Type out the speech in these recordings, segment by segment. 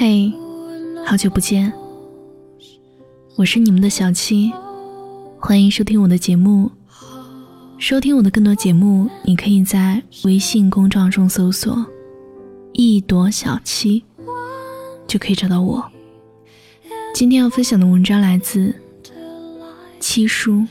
嘿，好久不见，我是你们的小七，欢迎收听我的节目。收听我的更多节目，你可以在微信公众号中搜索“一朵小七”，就可以找到我。今天要分享的文章来自七叔。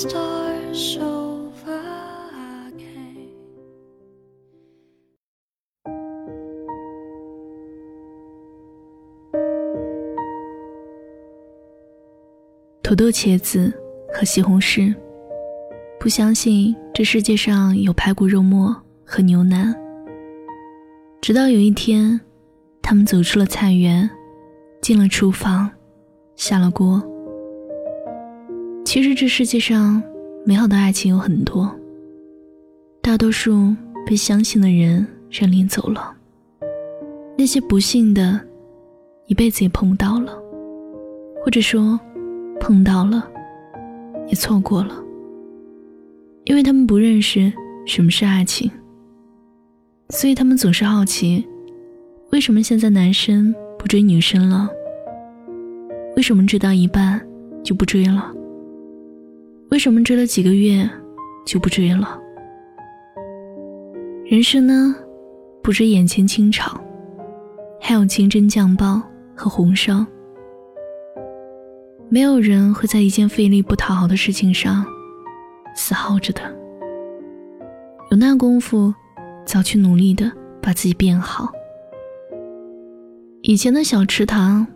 土豆、茄子和西红柿，不相信这世界上有排骨、肉末和牛腩。直到有一天，他们走出了菜园，进了厨房，下了锅。其实这世界上美好的爱情有很多，大多数被相信的人认领走了，那些不幸的，一辈子也碰不到了，或者说。碰到了，也错过了，因为他们不认识什么是爱情，所以他们总是好奇，为什么现在男生不追女生了？为什么追到一半就不追了？为什么追了几个月就不追了？人生呢，不止眼前清炒，还有清蒸酱爆和红烧。没有人会在一件费力不讨好的事情上死耗着的，有那功夫，早去努力的把自己变好。以前的小池塘，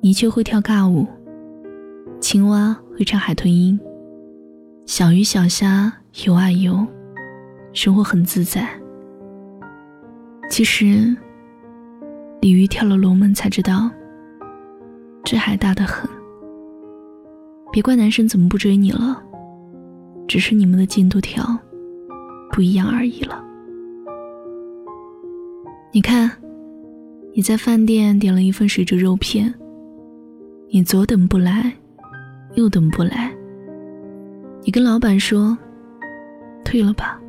泥鳅会跳尬舞，青蛙会唱海豚音，小鱼小虾游啊游，生活很自在。其实，鲤鱼跳了龙门才知道，这海大得很。别怪男生怎么不追你了，只是你们的进度条不一样而已了。你看，你在饭店点了一份水煮肉片，你左等不来，右等不来，你跟老板说退了吧。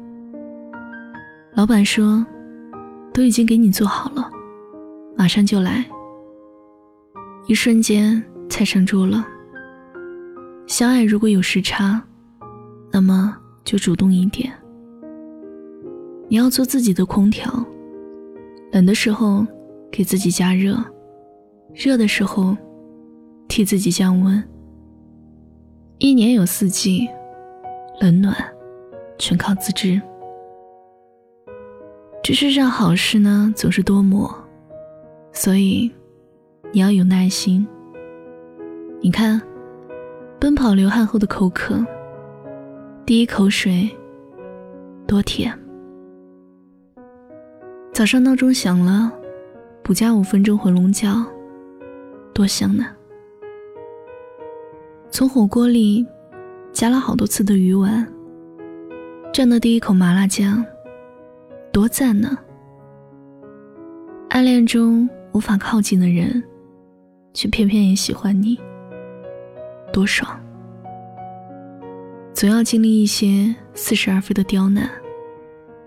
老板说都已经给你做好了，马上就来。一瞬间菜上桌了。相爱如果有时差，那么就主动一点。你要做自己的空调，冷的时候给自己加热，热的时候替自己降温。一年有四季，冷暖全靠自知。这世上好事呢总是多磨，所以你要有耐心。你看。奔跑流汗后的口渴，第一口水多甜。早上闹钟响了，补加五分钟回笼觉，多香呢。从火锅里夹了好多次的鱼丸，蘸的第一口麻辣酱，多赞呢。暗恋中无法靠近的人，却偏偏也喜欢你。多爽！总要经历一些似是而非的刁难，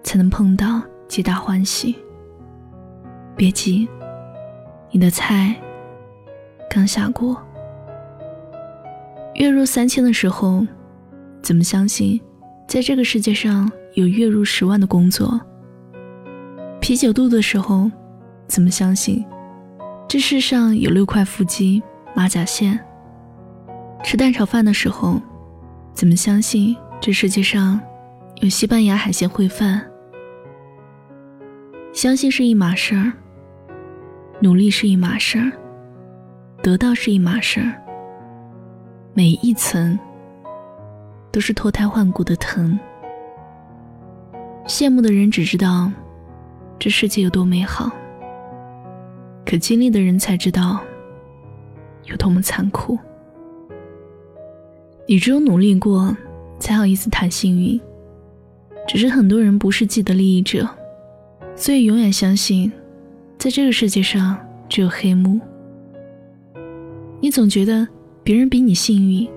才能碰到皆大欢喜。别急，你的菜刚下锅。月入三千的时候，怎么相信在这个世界上有月入十万的工作？啤酒肚的时候，怎么相信这世上有六块腹肌、马甲线？吃蛋炒饭的时候，怎么相信这世界上有西班牙海鲜烩饭？相信是一码事儿，努力是一码事儿，得到是一码事儿。每一层都是脱胎换骨的疼。羡慕的人只知道这世界有多美好，可经历的人才知道有多么残酷。你只有努力过，才好意思谈幸运。只是很多人不是既得利益者，所以永远相信，在这个世界上只有黑幕。你总觉得别人比你幸运，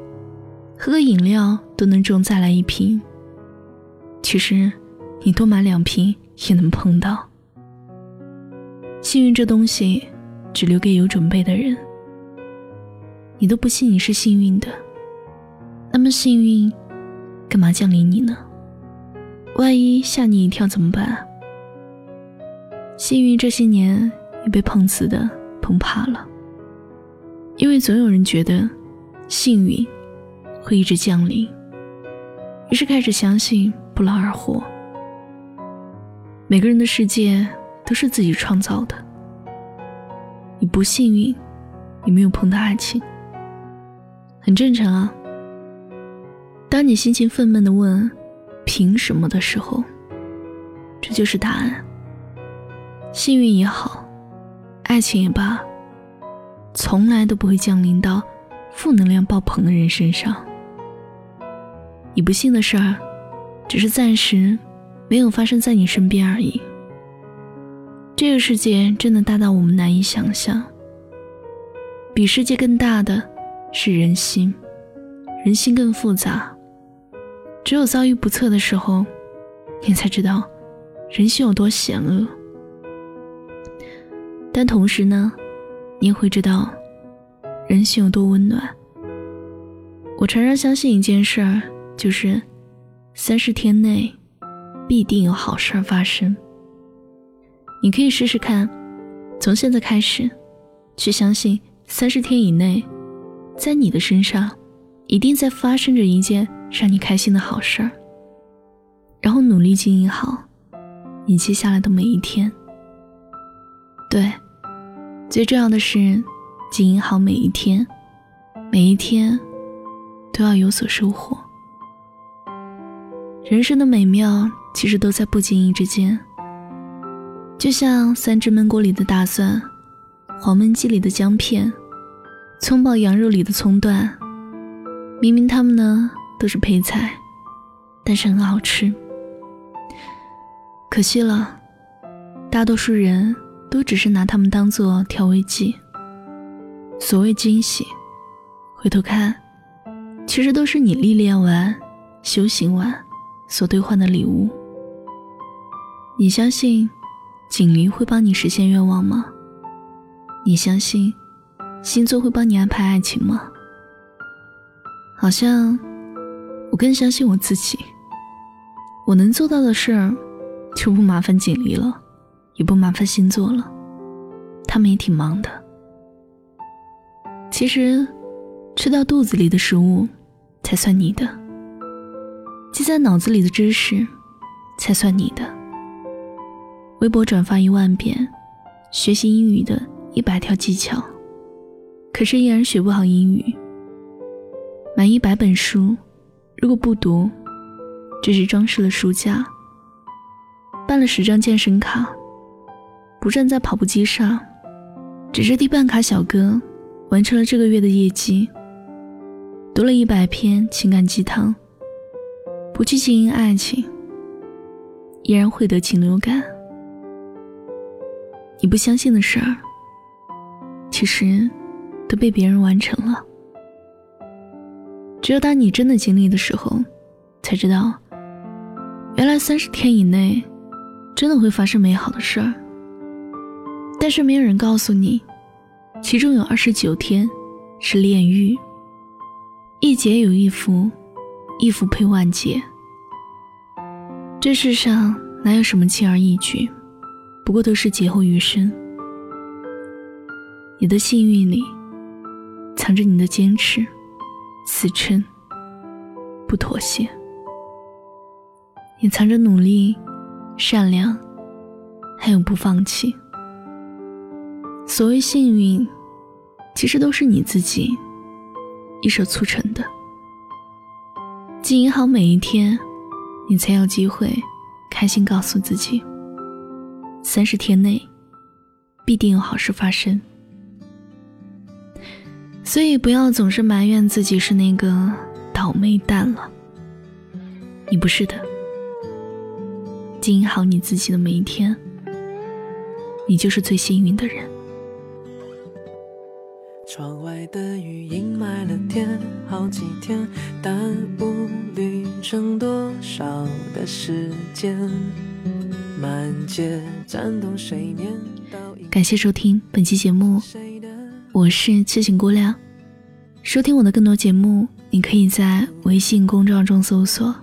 喝个饮料都能中再来一瓶。其实，你多买两瓶也能碰到。幸运这东西，只留给有准备的人。你都不信你是幸运的，那么幸运，干嘛降临你呢？万一吓你一跳怎么办？幸运这些年也被碰瓷的碰怕了，因为总有人觉得幸运会一直降临，于是开始相信不劳而获。每个人的世界都是自己创造的，你不幸运，你没有碰到爱情，很正常啊。当你心情愤懑的问。凭什么的时候，这就是答案。幸运也好，爱情也罢，从来都不会降临到负能量爆棚的人身上。你不幸的事儿，只是暂时没有发生在你身边而已。这个世界真的大到我们难以想象。比世界更大的是人心，人心更复杂。只有遭遇不测的时候，你才知道人心有多险恶。但同时呢，你会知道人心有多温暖。我常常相信一件事儿，就是三十天内必定有好事儿发生。你可以试试看，从现在开始，去相信三十天以内，在你的身上一定在发生着一件。让你开心的好事儿，然后努力经营好你接下来的每一天。对，最重要的是经营好每一天，每一天都要有所收获。人生的美妙其实都在不经意之间，就像三只焖锅里的大蒜，黄焖鸡里的姜片，葱爆羊肉里的葱段，明明它们呢。都是配菜，但是很好吃。可惜了，大多数人都只是拿它们当做调味剂。所谓惊喜，回头看，其实都是你历练完、修行完所兑换的礼物。你相信锦鲤会帮你实现愿望吗？你相信星座会帮你安排爱情吗？好像。我更相信我自己，我能做到的事儿，就不麻烦锦鲤了，也不麻烦星座了，他们也挺忙的。其实，吃到肚子里的食物，才算你的；记在脑子里的知识，才算你的。微博转发一万遍，学习英语的一百条技巧，可是依然学不好英语。买一百本书。如果不读，只是装饰了书架；办了十张健身卡，不站在跑步机上，只是替办卡小哥完成了这个月的业绩；读了一百篇情感鸡汤，不去经营爱情，依然会得禽流感。你不相信的事儿，其实都被别人完成了。只有当你真的经历的时候，才知道，原来三十天以内，真的会发生美好的事儿。但是没有人告诉你，其中有二十九天是炼狱。一劫有一福，一福配万劫。这世上哪有什么轻而易举，不过都是劫后余生。你的幸运里，藏着你的坚持。死撑，不妥协，隐藏着努力、善良，还有不放弃。所谓幸运，其实都是你自己一手促成的。经营好每一天，你才有机会开心告诉自己：三十天内必定有好事发生。所以不要总是埋怨自己是那个倒霉蛋了，你不是的。经营好你自己的每一天，你就是最幸运的人。窗外的雨阴霾了天，好几天，耽误旅程多少的时间？满街颤动水面。感谢收听本期节目，我是七情姑娘。收听我的更多节目，你可以在微信公众号中搜索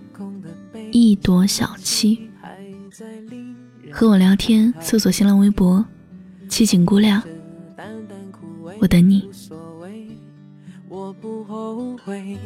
“一朵小七”，和我聊天，搜索新浪微博“七情姑娘”。我等你。我不后悔。